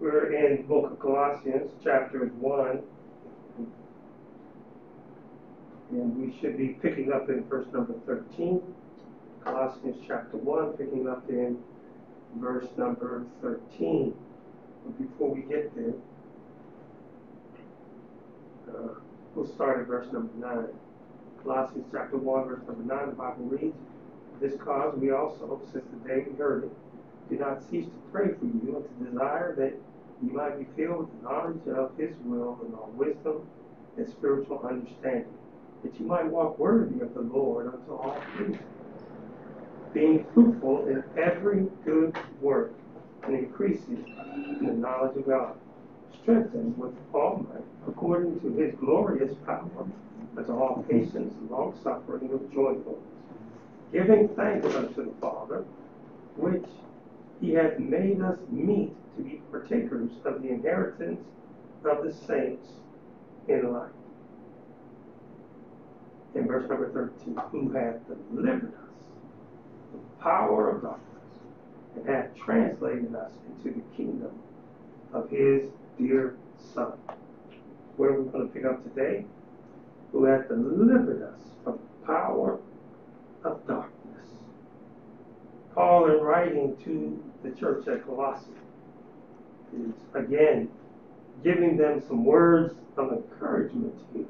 We're in book of Colossians, chapter 1. And we should be picking up in verse number 13. Colossians chapter 1, picking up in verse number 13. But before we get there, uh, we'll start at verse number 9. Colossians chapter 1, verse number 9, the Bible reads, This cause we also, since the day we heard it, do not cease to pray for you and to desire that you might be filled with the knowledge of his will and all wisdom and spiritual understanding, that you might walk worthy of the Lord unto all things, being fruitful in every good work and increasing in the knowledge of God, strengthened with all might according to his glorious power, unto all patience and long suffering with joyfulness, giving thanks unto the Father, which he hath made us meet to be partakers of the inheritance of the saints in light. In verse number 13, who hath delivered us from the power of darkness and hath translated us into the kingdom of his dear Son. Where we're going to pick up today, who hath delivered us from the power of darkness. Paul, in writing to the church at Colossae, is again giving them some words of encouragement here.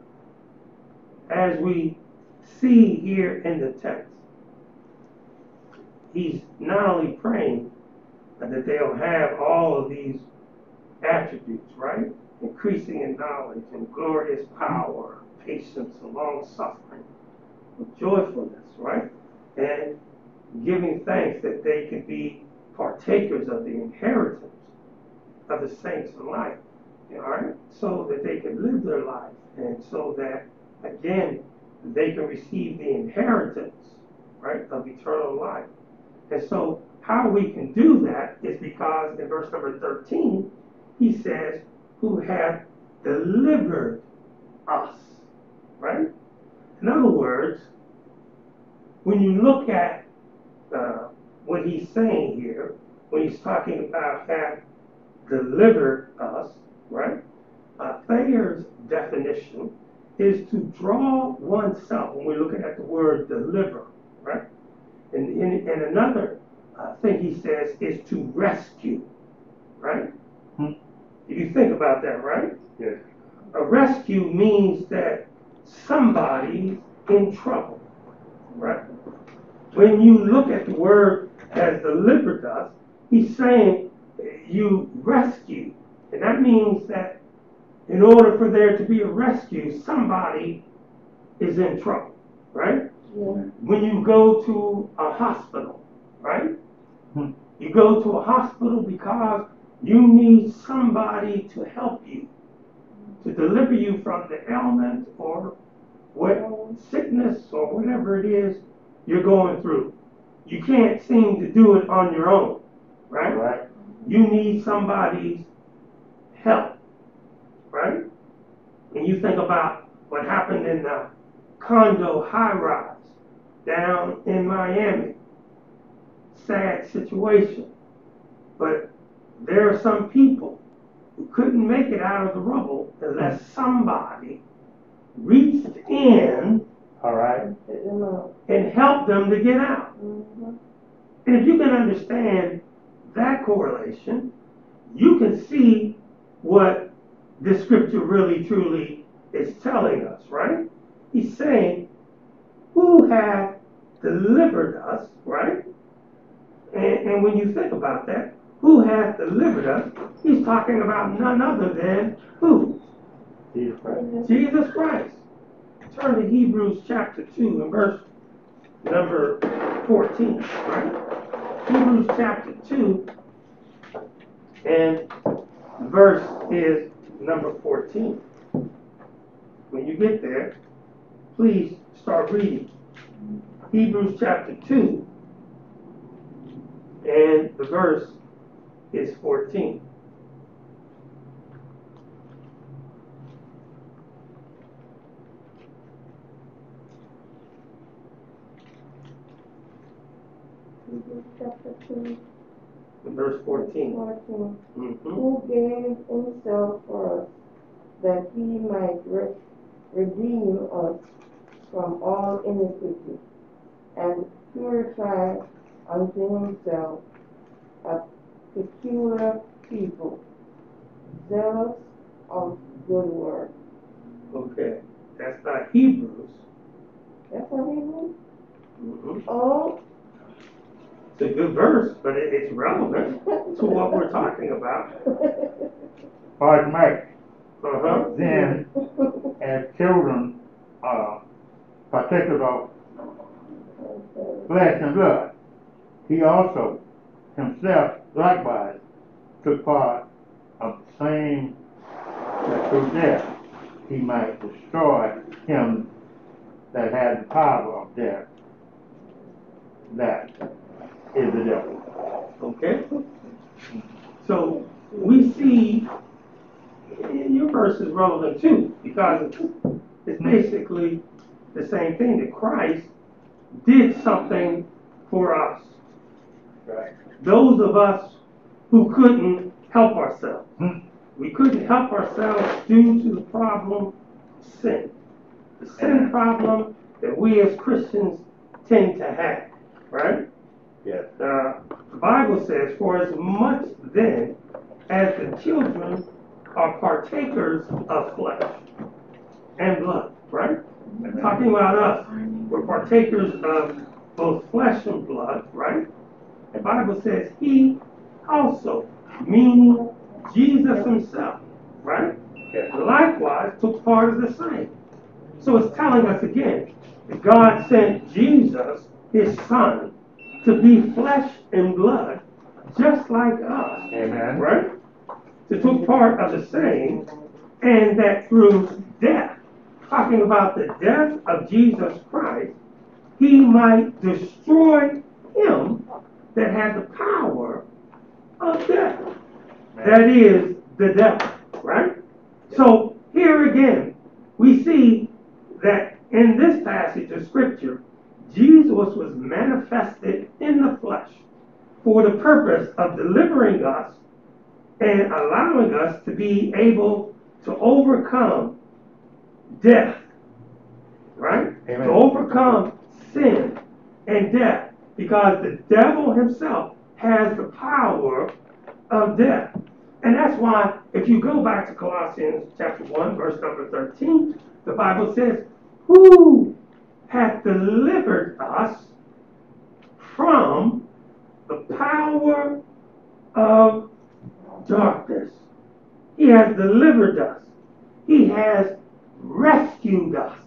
As we see here in the text, he's not only praying that they'll have all of these attributes, right? Increasing in knowledge and glorious power, patience long suffering, joyfulness, right? And giving thanks that they can be partakers of the inheritance of the saints in life, all right? So that they can live their life and so that, again, they can receive the inheritance, right, of eternal life. And so, how we can do that is because in verse number 13, he says, Who have delivered us, right? In other words, when you look at uh, what he's saying here, when he's talking about have delivered us, right? Uh, Thayer's definition is to draw oneself, when we're looking at the word deliver, right? And, and, and another uh, thing he says is to rescue, right? Hmm. If you think about that, right? Yes. A rescue means that somebody's in trouble, right? When you look at the word has delivered us, he's saying you rescue. And that means that in order for there to be a rescue, somebody is in trouble, right? When you go to a hospital, right? Hmm. You go to a hospital because you need somebody to help you, to deliver you from the ailment or what sickness or whatever it is you're going through. You can't seem to do it on your own, right? Right. You need somebody's help, right? And you think about what happened in the condo high rise down in Miami. Sad situation. But there are some people who couldn't make it out of the rubble unless somebody reached in All right. and helped them to get out. Mm-hmm. And if you can understand that correlation, you can see what the scripture really truly is telling us, right? He's saying, Who hath delivered us, right? And, and when you think about that, who hath delivered us, he's talking about none other than who? Jesus Christ. Jesus Christ. Turn to Hebrews chapter 2 and verse number 14, right? Hebrews chapter 2 and verse is number 14. When you get there, please start reading. Hebrews chapter 2 and the verse is 14. Hebrews chapter 2, in verse 14. 14. Mhm. Who gave himself for us, that he might re- redeem us from all iniquity, and purify unto himself a peculiar people, zealous of good work. Okay, that's not Hebrews. That's what he means? Mhm. Oh, It's a good verse, but it, it's relevant to what we're talking about. Part make, Uh-huh. then as children, uh, partakers of flesh and blood, he also himself likewise took part of the same that through death he might destroy him that had the power of death. That is the devil. Okay? So we see your verse is relevant too, because it's, basically the same thing that Christ did something for us. Right. Those of us who couldn't help ourselves. Hmm. We couldn't help ourselves due to the problem sin. The sin problem that we as Christians tend to have, right? Yes. Uh, the Bible says, For as much then as the children are partakers of flesh and blood, right? Talking about us, we're partakers of both flesh and blood, right? The Bible says, He also, meaning Jesus Himself, right? Yes. likewise took part of the same. So it's telling us again that God sent Jesus, his son, to be flesh and blood, just like us, Amen. right? To take part of the same, and that through death, talking about the death of Jesus Christ, he might destroy him that had the power of death. That is the devil, right? So here again, we see that in this passage of scripture, Jesus was manifested in the flesh for the purpose of delivering us and allowing us to be able to overcome death, right? Amen. To overcome sin and death because the devil himself has the power of death. And that's why, if you go back to Colossians chapter 1, verse number 13, the Bible says, Who hath delivered us from the power of darkness? He has delivered us. He has rescued us.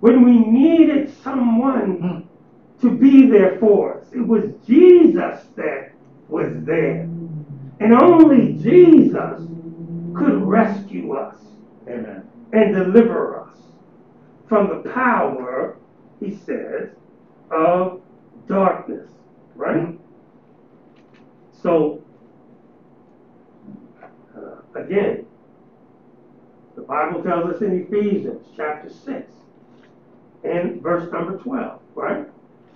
When we needed someone hmm. to be there for us, it was Jesus that was there. And only Jesus could rescue us Amen. and deliver us from the power, he says, of darkness. Right? Mm-hmm. So, uh, again, the Bible tells us in Ephesians chapter 6 and verse number 12, right?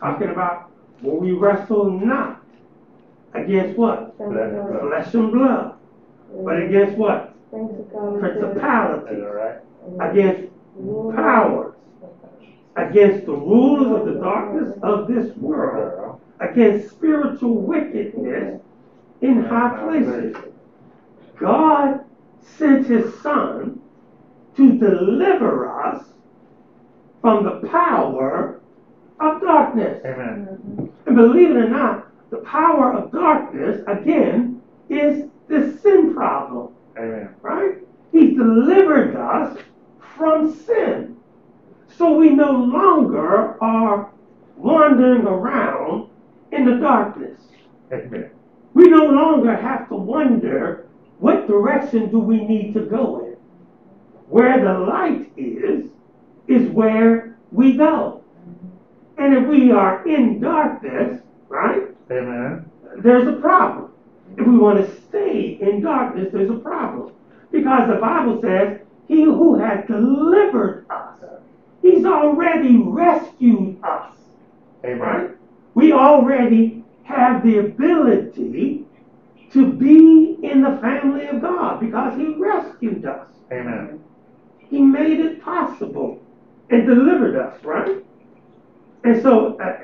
Talking about when we wrestle not against what? Flesh and blood. But mm-hmm. against what? Principalities. Is that right? Mm-hmm. Against powers. Against the rulers of the darkness of this world. Against spiritual wickedness in high places. God sent his son to deliver us from the power of darkness. Amen. And believe it or not, the power of darkness, again, is the sin problem, Amen. right? He delivered us from sin. So we no longer are wandering around in the darkness. Amen. We no longer have to wonder what direction do we need to go in. Where the light is, is where we go. And if we are in darkness, right, Amen. there's a problem. If we want to stay in darkness, there's a problem. Because the Bible says, He who has delivered us, He's already rescued us. Amen. Right? We already have the ability to be in the family of God because He rescued us. Amen. He made it possible and delivered us, right? And so uh,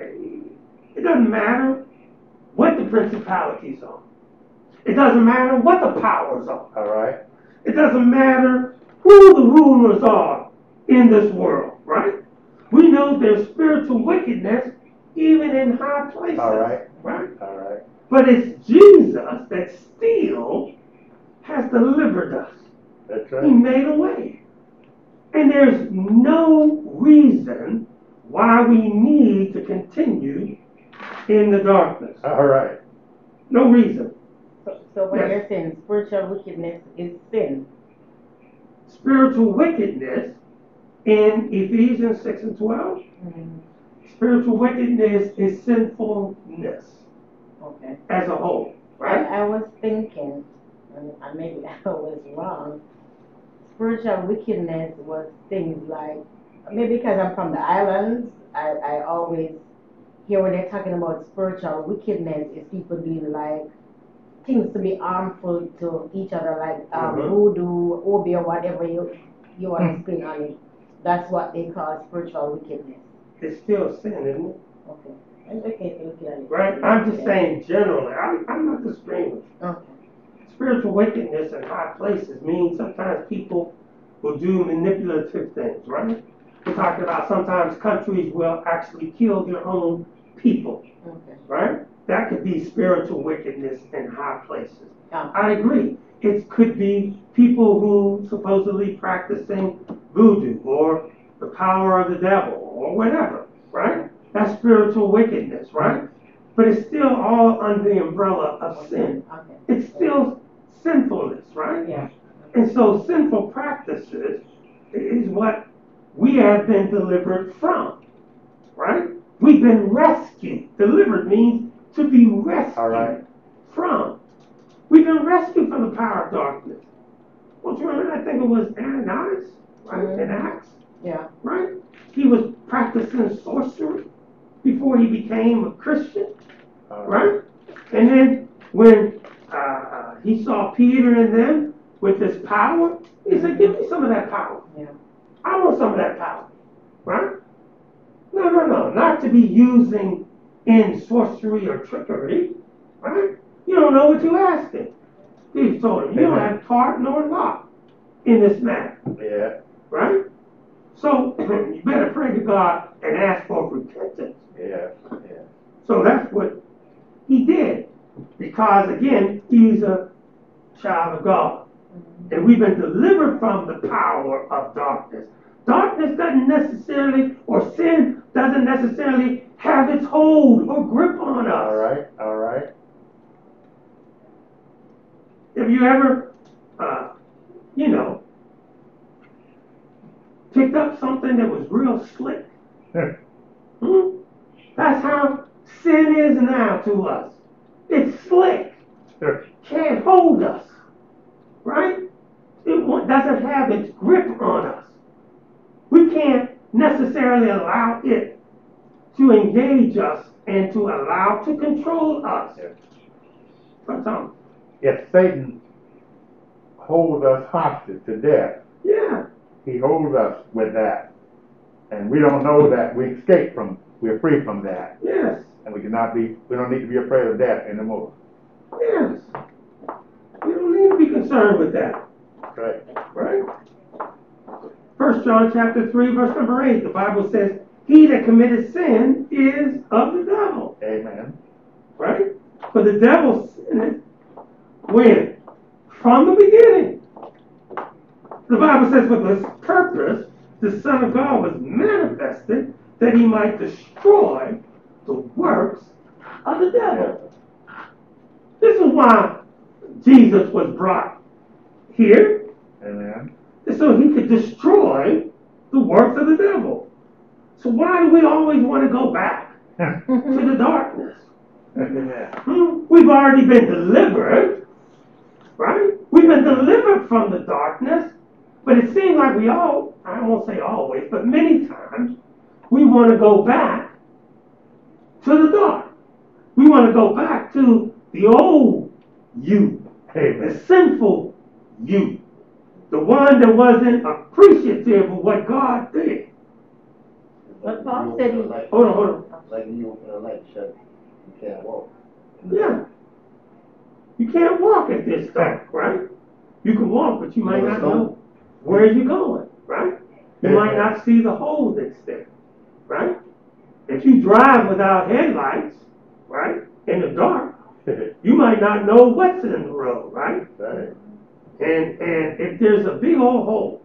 it doesn't matter what the principalities are. It doesn't matter what the powers are. All right. It doesn't matter who the rulers are in this world, right? We know there's spiritual wickedness even in high places. All right. Right? All right. But it's Jesus that still has delivered us. That's right. He made a way. And there's no reason why we need to continue in the darkness. All right. No reason. So, so when Yes. you're saying spiritual wickedness is sin, Spiritual wickedness in Ephesians 6 and 12, mm-hmm. spiritual wickedness is sinfulness okay. as a whole, I, right? I was thinking, and and maybe I was wrong, spiritual wickedness was things like, maybe because I'm from the islands, I, I always hear when they're talking about spiritual wickedness is people doing like things to be harmful to each other, like um, Mhm. voodoo, obi, or whatever you, you want to spin on it. That's what they call spiritual wickedness. It's still sin, isn't it? Okay. It's okay to look at it. Right? I'm just saying generally. I, I'm not disagreeing with. Okay. Spiritual wickedness in high places means sometimes people will do manipulative things, right? We're talking about sometimes countries will actually kill their own people, Okay. right? That could be spiritual wickedness in high places. Yeah. I agree. It could be people who supposedly practicing voodoo or the power of the devil or whatever, right? That's spiritual wickedness, right? But it's still all under the umbrella of sin. Okay. It's still sinfulness, right? Yeah. And so sinful practices is what we have been delivered from, right? We've been rescued. Delivered means to be rescued All right. from. We've been rescued from the power of darkness. Don't you remember? I think it was Ananias, right? In Mhm. Acts, Yeah. right? He was practicing sorcery before he became a Christian All right. right? And then when uh, uh, he saw Peter and them with this power, he said, "Give me some of that power. Yeah. I want some of that power." Right? No, no, no, not to be using in sorcery or trickery. Right? You don't know what you're asking. He told him, "You don't Amen. have part nor lot in this matter." Yeah. Right? So you better pray to God and ask for repentance. Yeah. Yeah. So that's what he did. Because again, he's a child of God. Mm-hmm. And we've been delivered from the power of darkness. Darkness doesn't necessarily, or sin doesn't necessarily have its hold or grip on us. All right. All right. Have you ever, uh, you know, picked up something that was real slick? Hmm? That's how sin is now to us. It's slick. Can't hold us. Right? It doesn't have its grip on us. We can't necessarily allow it to engage us and to allow to control us. Yeah. Um, If Satan holds us hostage to death, yeah, he holds us with that. And we don't know that we escape from, we're free from that. yes, And we cannot be, we don't need to be afraid of death anymore. yes. We don't need to be concerned with that. Right. right? First John chapter three, verse number eight, the Bible says, "He that committeth sin is of the devil." Amen. Right? For the devil sinned when? From the beginning. The Bible says, "For this purpose, the Son of God was manifested that he might destroy the works of the devil." This is why Jesus was brought here. So he could destroy the works of the devil. So why do we always want to go back to the darkness? Hmm? We've already been delivered, right? We've been delivered from the darkness, but it seems like we all, I won't say always, but many times, we want to go back to the dark. We want to go back to the old you, the sinful you, the one that wasn't appreciative of what God did. But Paul You said he- light- Hold on, hold on. Like when you open a light, shut, you can't walk. Yeah. You can't walk at this dark, right? You can walk, but you might not know where you're going, right? You might not see the hole that's there, right? If you drive without headlights, right, in the dark, you might not know what's in the road, right? Right. And and if there's a big old hole,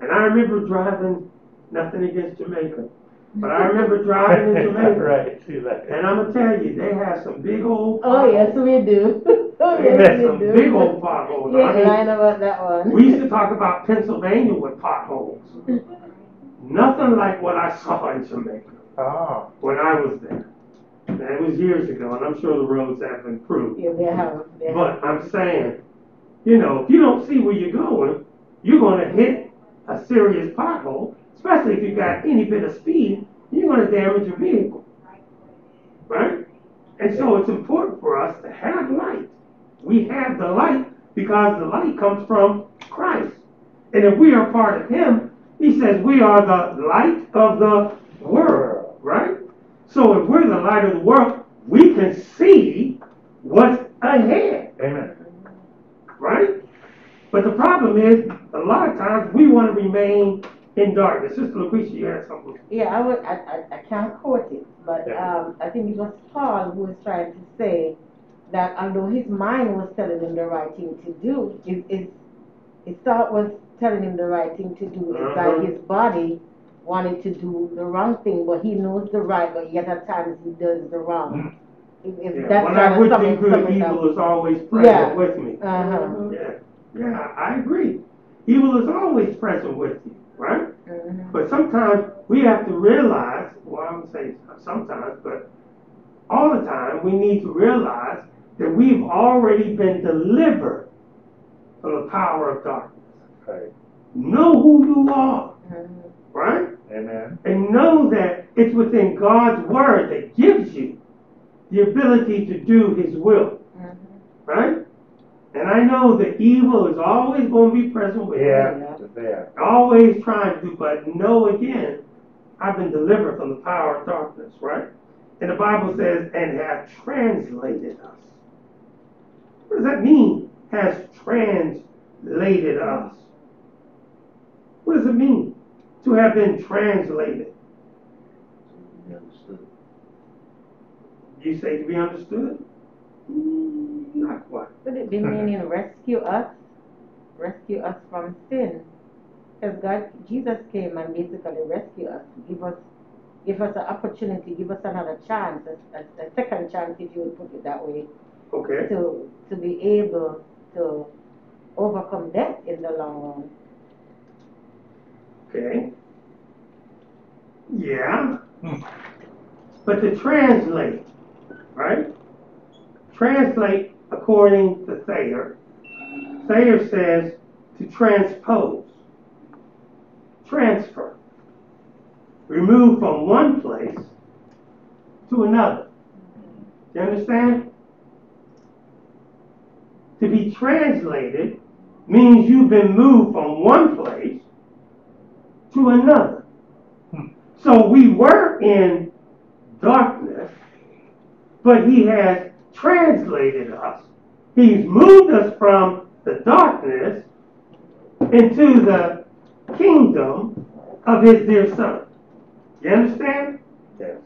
and I remember driving, nothing against Jamaica, but I remember driving in Jamaica, Right, see that. and I'm gonna tell you, they have some big old. Oh, yes, we do. Oh, They yes, had we some do. big old potholes. Yeah, I mean, lying about that one. we used to talk about Pennsylvania with potholes. Nothing like what I saw in Jamaica Oh, when I was there. And it was years ago, and I'm sure the roads have improved. Yeah, they have, they have. But I'm saying, you know, if you don't see where you're going, you're gonna hit a serious pothole, especially if you've got any bit of speed, you're gonna damage your vehicle. Right? And so it's important for us to have light. We have the light because the light comes from Christ. And if we are part of Him, He says we are the light of the world, right? So if we're the light of the world, we can see what's ahead, amen. Right? But the problem is, a lot of times we want to remain in darkness. Sister Lucretia, you had something. Yeah, I would, I, I, I can't quote it, but, um, I think it was Paul who was trying to say that although his mind was telling him the right thing to do, his, his, his thought was telling him the right thing to do, it's Uh-huh. like his body wanted to do the wrong thing, but he knows the right, but yet at times he does the wrong. If, if Yeah, that's when kind I'm of with you, summing- good summing evil up. is always Yeah. present with me. Uh-huh. Yeah, yeah, I agree. Evil is always present with you, right? mhm. But sometimes we have to realize, well, I would say sometimes, but all the time, we need to realize that we've already been delivered from the power of darkness. Right, Know who you are, Mhm. right? amen. And know that it's within God's word that gives you the ability to do his will, Mhm. right? And I know that evil is always going to be present with you. Yeah, it's there. always trying to, but know again, I've been delivered from the power of darkness, right? And the Bible says, and have translated us. What does that mean? Has translated us. What does it mean to have been translated? So you understood. You say to be understood? Mm, Not quite. Could it be meaning rescue us? Rescue us from sin? Because God, Jesus came and basically rescued us, give us, give us an opportunity, give us another chance, a, a, a second chance, if you would put it that way, Okay. to to be able to overcome death in the long run. Okay. Yeah. Hmm. But to translate, right? Translate according to Thayer. Thayer says to transpose, transfer, remove from one place to another. You understand? To be translated means you've been moved from one place to another. Hmm. So we were in darkness, but he has translated us. He's moved us from the darkness into the kingdom of his dear son. You understand? Yes.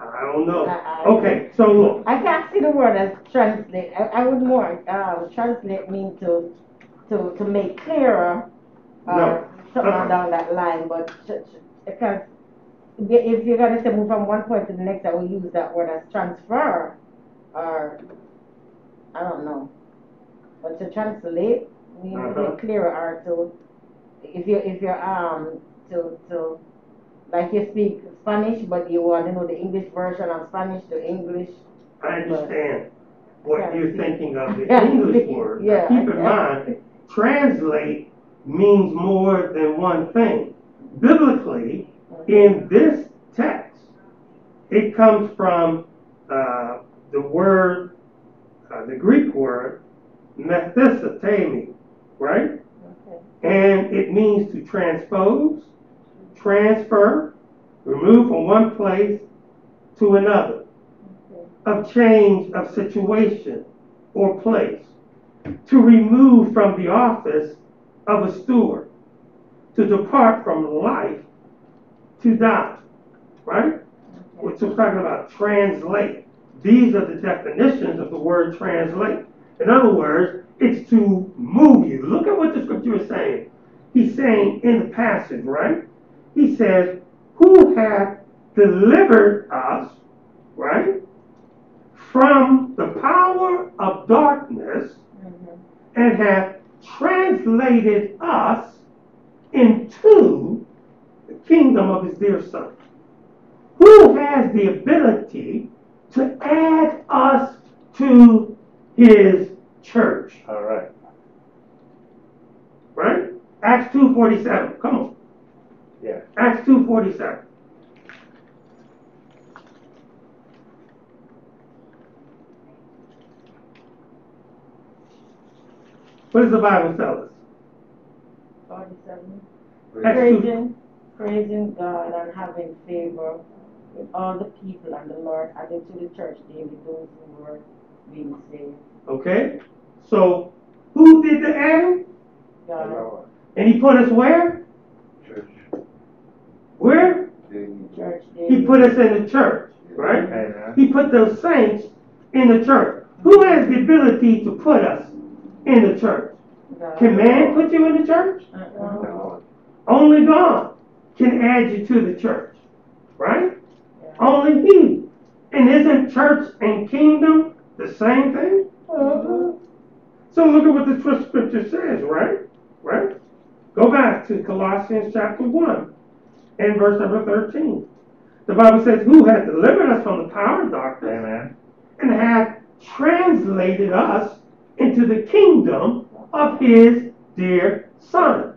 I don't know. I- I- Okay, so look. I can't see the word as translate. I, I would more um, translate mean to to to make clearer or No. something Uh-uh. down that line. But ch- ch- because if- you're gonna say move from one point to the next, I will use that word as transfer or I don't know. But to translate we need Uh-huh. make clearer or to if you if you're um to to like you speak Spanish, but you want to know the English version of Spanish to English. I understand what Yeah, you're thinking of the English word. Yeah, keep in I- mind, translate means more than one thing. Biblically, in this text, it comes from uh, the word, uh, the Greek word, methistemi, right? Okay. And it means to transpose, transfer, remove from one place to another, Okay. of change of situation or place, to remove from the office of a steward, to depart from life to die, right? We're talking about translate. These are the definitions of the word translate. In other words, it's to move you. Look at what the scripture is saying. He's saying in the passage, right? He says, Who hath delivered us, right, from the power of darkness Mhm. and hath translated us into the kingdom of his dear son. Who has the ability to add us to his church? All right. Right? Acts 2.47. Come on. Yeah. Acts 2.47. What does the Bible tell us? Forty-seven. Acts two- Praising, praising God and having favor with all the people and the Lord added to the church daily those who were being saved. Okay? So, who did the adding? God, And he put us where? church, Where? church. He put us in the church, right? Amen. He put those saints in the church. Who has the ability to put us in the church? God. Can man put you in the church? Uh-uh. Lord, Only God can add you to the church, right? Yeah. Only He. And isn't church and kingdom the same thing? Mhm. So look at what the scripture says, right? Right? Go back to Colossians chapter 1 and verse number 13. The Bible says, Who hath delivered us from the power of darkness Amen. and hath translated us into the kingdom of his dear Son.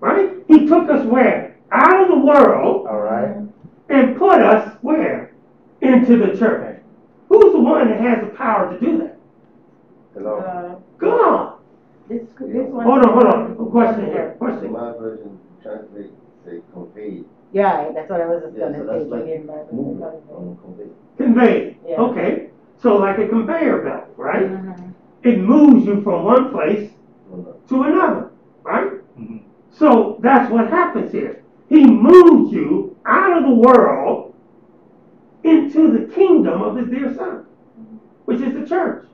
Right? He took us where? Out of the world All right. and put us where? Into the church. Who's the one that has the power to do that? the Lord. God. God. This, this one. Hold on, hold on. Question here. Question. my version translate, say convey, Yeah, that's what I was Yeah, gonna so say. like again, but- move, um, convey. Convey. Yeah. Okay. So like a conveyor belt, right? Mhm. It moves you from one place No, no. to another, right? Mhm. So that's what happens here. He moves you out of the world into the kingdom of his dear son, which is the church.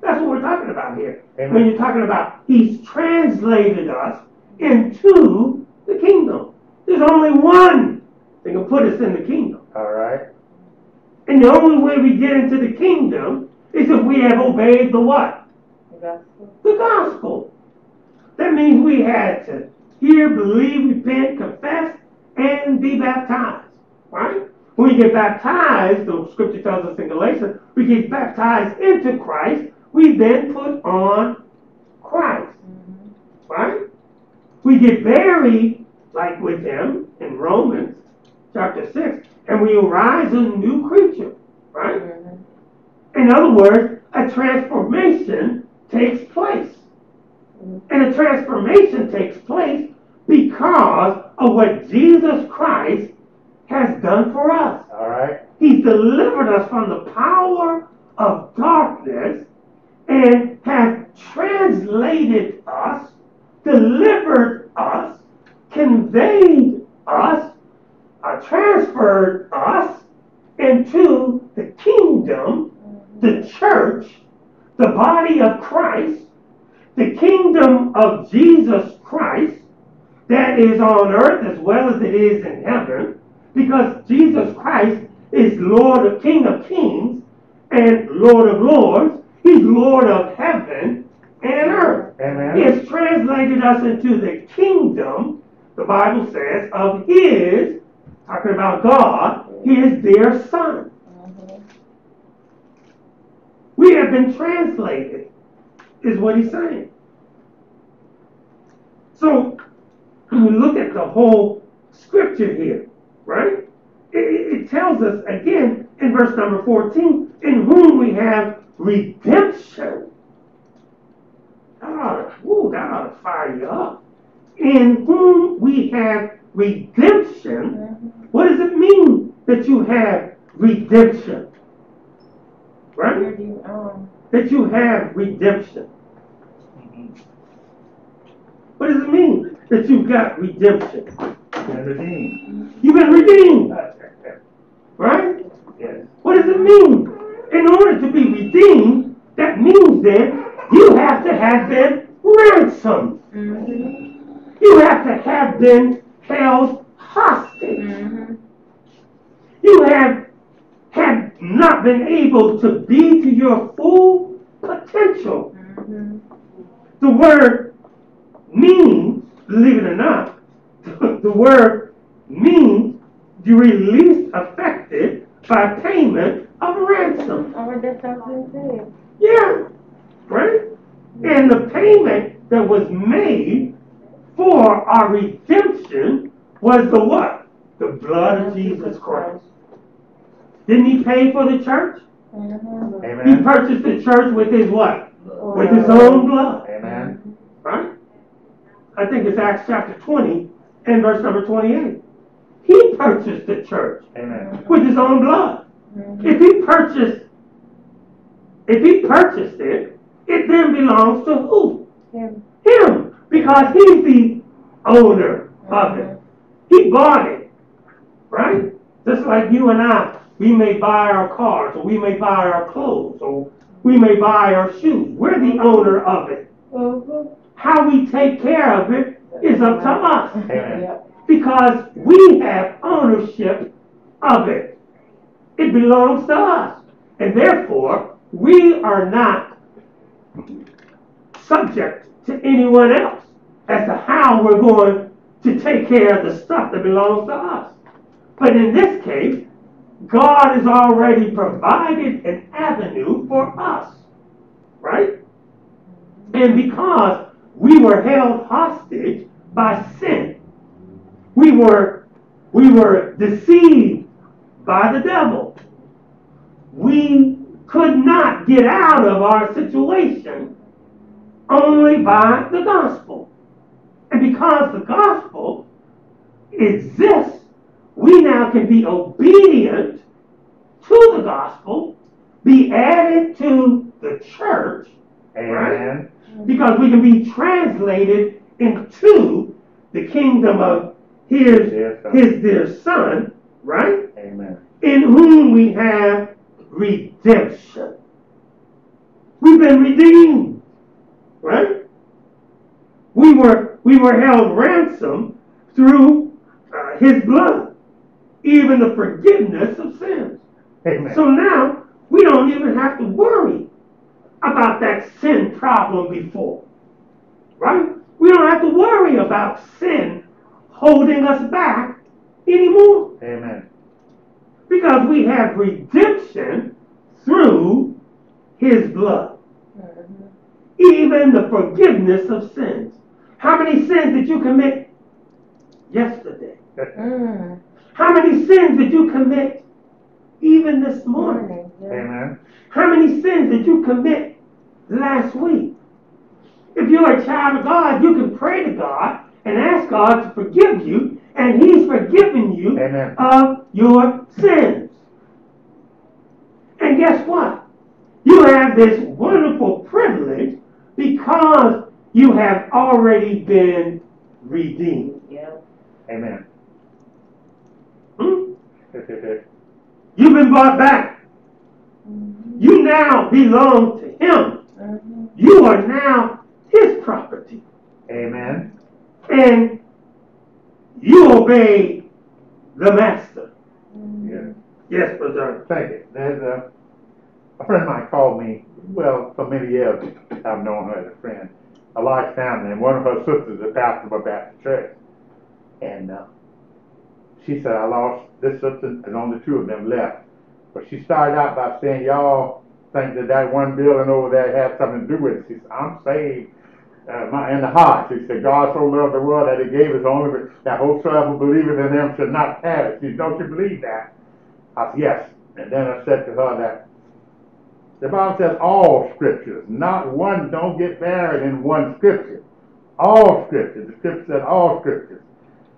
That's what we're talking about here. When you're talking about he's translated us into the kingdom. There's only one that can put us in the kingdom. All right. And the only way we get into the kingdom is if we have obeyed the what? The gospel. the gospel. That means we had to hear, believe, repent, confess, and be baptized. Right? When we get baptized, the scripture tells us in Galatians, we get baptized into Christ, we then put on Christ. Mhm. Right? We get buried, like with him in Romans chapter 6, and we arise a new creature. Right? Mhm. In other words, a transformation takes place. And a transformation takes place because of what Jesus Christ has done for us. All right. He's delivered us from the power of darkness and has translated us, delivered us, conveyed us, uh, transferred us into the kingdom, the church, the body of Christ, the kingdom of Jesus Christ that is on earth as well as it is in heaven, because Jesus Christ is Lord of King of Kings and Lord of Lords. He's Lord of heaven and earth. Amen. He has translated us into the kingdom, the Bible says, of his, talking about God, his dear son. Mhm. We have been translated, is what he's saying. So, when we look at the whole scripture here, right? It, it- tells us, again, in verse number 14, in whom we have redemption. That ought to, woo, that ought to fire you up. In whom we have redemption. What does it mean that you have redemption? Right? That you have redemption. What does it mean that you've got redemption? Been redeemed. You've been redeemed, right? Yes. What does it mean? In order to be redeemed, that means then you have to have been ransomed. Mm-hmm. You have to have been held hostage. Mm-hmm. You have have not been able to be to your full potential. Mm-hmm. The word means, believe it or not, the word means you release affected by payment of ransom. Oh, that's what I'm saying. Yeah, right? And the payment that was made for our redemption was the what? The blood of Jesus Christ. Didn't he pay for the church? Mm-hmm. Amen. He purchased the church with his what? Lord. With his own blood, Amen. right? I think it's Acts chapter 20 and verse number 28. He purchased the church Amen. with his own blood. If he purchased, if he purchased it, it then belongs to who? Him. Him, because he's the owner of it. He bought it, right? Just like you and I, we may buy our cars, or we may buy our clothes, or we may buy our shoes. We're the owner of it. Mhm. How we take care of it is up to us, Amen. because we have ownership of it. It belongs to us, and therefore we are not subject to anyone else as to how we're going to take care of the stuff that belongs to us. But in this case, God has already provided an avenue for us, right? And because we were held hostage by sin, we were we were deceived by the devil. We could not get out of our situation only by the gospel. And because the gospel exists, we now can be obedient to the gospel, be added to the church, Amen. because we can be translated into the kingdom of his, Dear son. his dear son, right? Amen. in whom we have redemption. We've been redeemed, right? We were we were held ransom through uh, His blood, even the forgiveness of sins. Amen. So now we don't even have to worry about that sin problem before, right? We don't have to worry about sin holding us back anymore Amen. because we have redemption through his blood. Even the forgiveness of sins. How many sins did you commit yesterday? Mm. How many sins did you commit even this morning? Amen. How many sins did you commit last week? If you're a child of God, you can pray to God and ask God to forgive you, and He's forgiven you Amen. of your sins. And guess what? You have this wonderful privilege because you have already been redeemed. Yeah. Amen. Hmm? You've been bought back. You now belong to Him. Mm-hmm. You are now His property. Amen. And you obey the Master. Mm-hmm. Yes. Yes, Brother. Thank you. There's a, uh, a friend of mine called me, well, for many years, I've known her as a friend, a large family, and one of her sisters is a pastor of a Baptist church. And uh, she said, I lost this sister, and only two of them left. But she started out by saying, y'all think that that one building over there had something to do with it. She said, I'm saved. Uh, my, in the heart, she said, God so loved the world that he gave his only, that whosoever believeth in him should not perish. She said, don't you believe that? I said, yes. And then I said to her that the Bible says all scriptures, not one, don't get buried in one scripture. All scriptures, the scripture said all scriptures.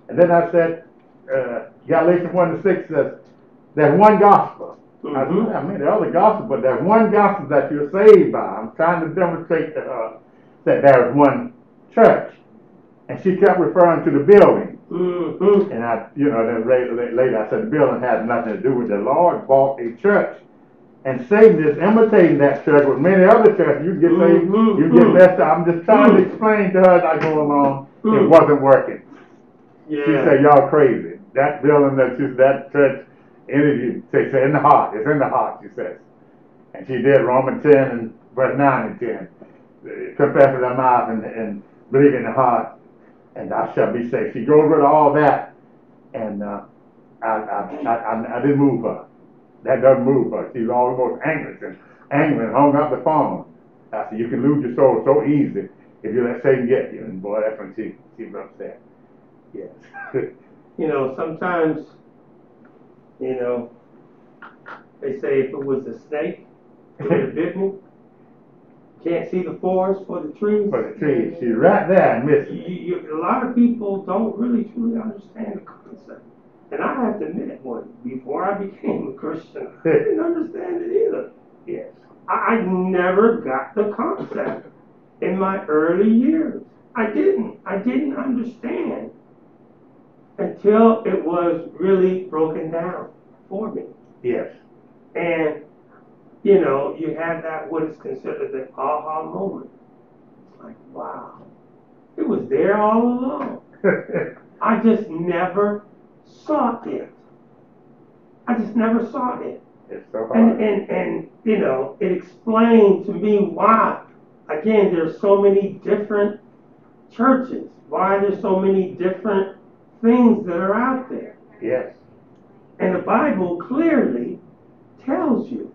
And then I said, uh, Galatians 1 to 6 says, there's one gospel. I Mhm. said, I mean, there are other gospel, but there's one gospel that you're saved by. I'm trying to demonstrate to her that there's one church. And she kept referring to the building. Mhm. And I, you know, then later, later I said, the building has nothing to do with it. the Lord bought a church. And Satan is imitating that church with many other churches. You get saved, Mhm, you get mhm. messed up. I'm just trying to Mhm. explain to her as I go along, it Mhm. wasn't working. She said, y'all crazy. That building that you, that church, interview, she said, in the heart, it's in the heart, she says. And she did Romans ten and verse nine and ten. Uh, Confess with thy mouth and, and believe in the heart, and thou shalt be saved. She goes with all that, and, uh, I, I, I, I, I didn't move her. That doesn't move her. She's almost angry, and angry and hung up the phone. I said, you can lose your soul so easy if you let Satan get you. And boy, that's when she, she was upset. Yes. You know, sometimes, you know, they say if it was a snake, it would have bit me. Can't see the forest for the trees. For the trees, she's right there and You, missing. you, a lot of people don't really truly understand the concept. And I have to admit, one before I became a Christian, I didn't understand it either. Yes. I, I never got the concept in my early years. I didn't. I didn't understand until it was really broken down for me. Yes. And, you know, you have that what is considered the aha moment. It's like, wow, it was there all along. I just never saw it. I just never saw it. it's so hard. And, and, and, you know, it explained to me why, again, there's so many different churches, why there's so many different things that are out there. Yes. And the Bible clearly tells you,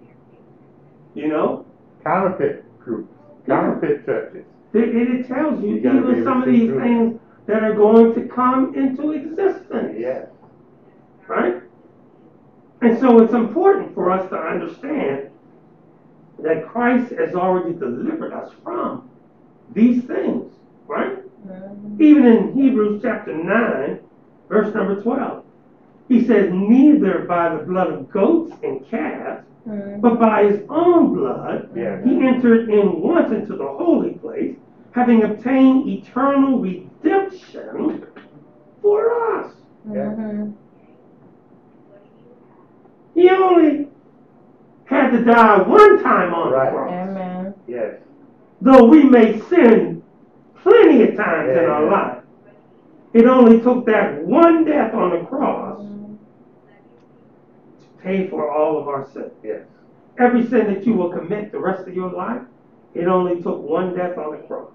you know, Counterfeit groups, Yeah. counterfeit churches. it, it it tells you You even some of able to see these through things that are going to come into existence. Yes. right? And so it's important for us to understand that Christ has already delivered us from these things, right? Mm-hmm. Even in Hebrews chapter 9, verse number 12, he says, Neither by the blood of goats and calves, but by his own blood, Yes. he entered in once into the holy place, having obtained eternal redemption for us. Mm-hmm. He only had to die one time on Right. the cross. Amen. Yes. Though we may sin plenty of times in our Amen. life, it only took that one death on the cross to pay for all of our sins. Yes. Every sin that you will commit the rest of your life, it only took one death on the cross.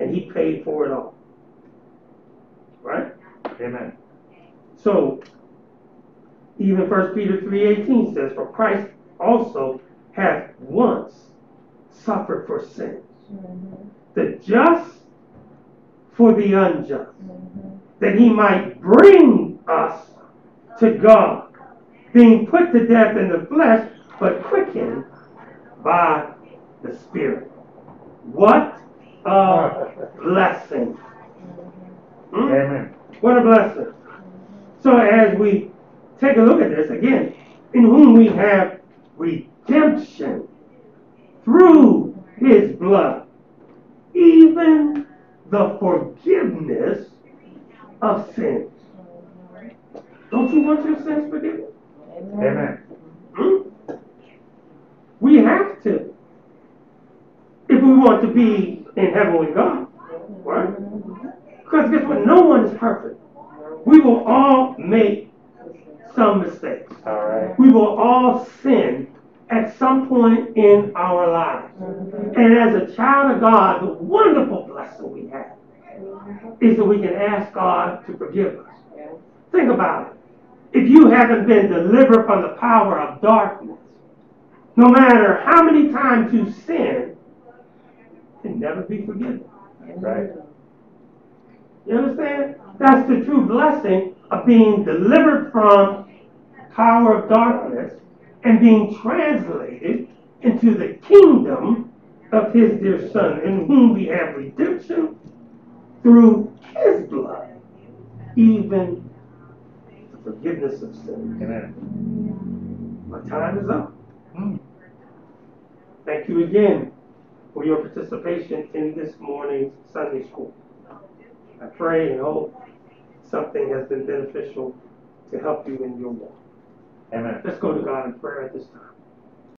And he paid for it all. Right? Amen. So, even 1 Peter 3.18 says, For Christ also hath once suffered for sins, mm-hmm. the just for the unjust, that he might bring us to God, being put to death in the flesh, but quickened by the Spirit. What a blessing! Hmm? Amen. What a blessing. So as we take a look at this again, in whom we have redemption through his blood, even the forgiveness of sins. Don't you want your sins forgiven? Amen. Hmm? We have to. If we want to be in heaven with God. Right? Because guess what? No one is perfect. We will all make some mistakes. All right. We will all sin at some point in our lives. And as a child of God, the wonderful blessing we have is that we can ask God to forgive us. Think about it. If you haven't been delivered from the power of darkness, no matter how many times you sin, you can never be forgiven. Right. You understand? That's the true blessing of being delivered from power of darkness and being translated into the kingdom of his dear Son, in whom we have redemption through his blood, even the forgiveness of sins. Amen. My time is up. Hmm. Thank you again for your participation in this morning's Sunday school. I pray and hope something has been beneficial to help you in your walk. Amen. Let's go to God in prayer at this time.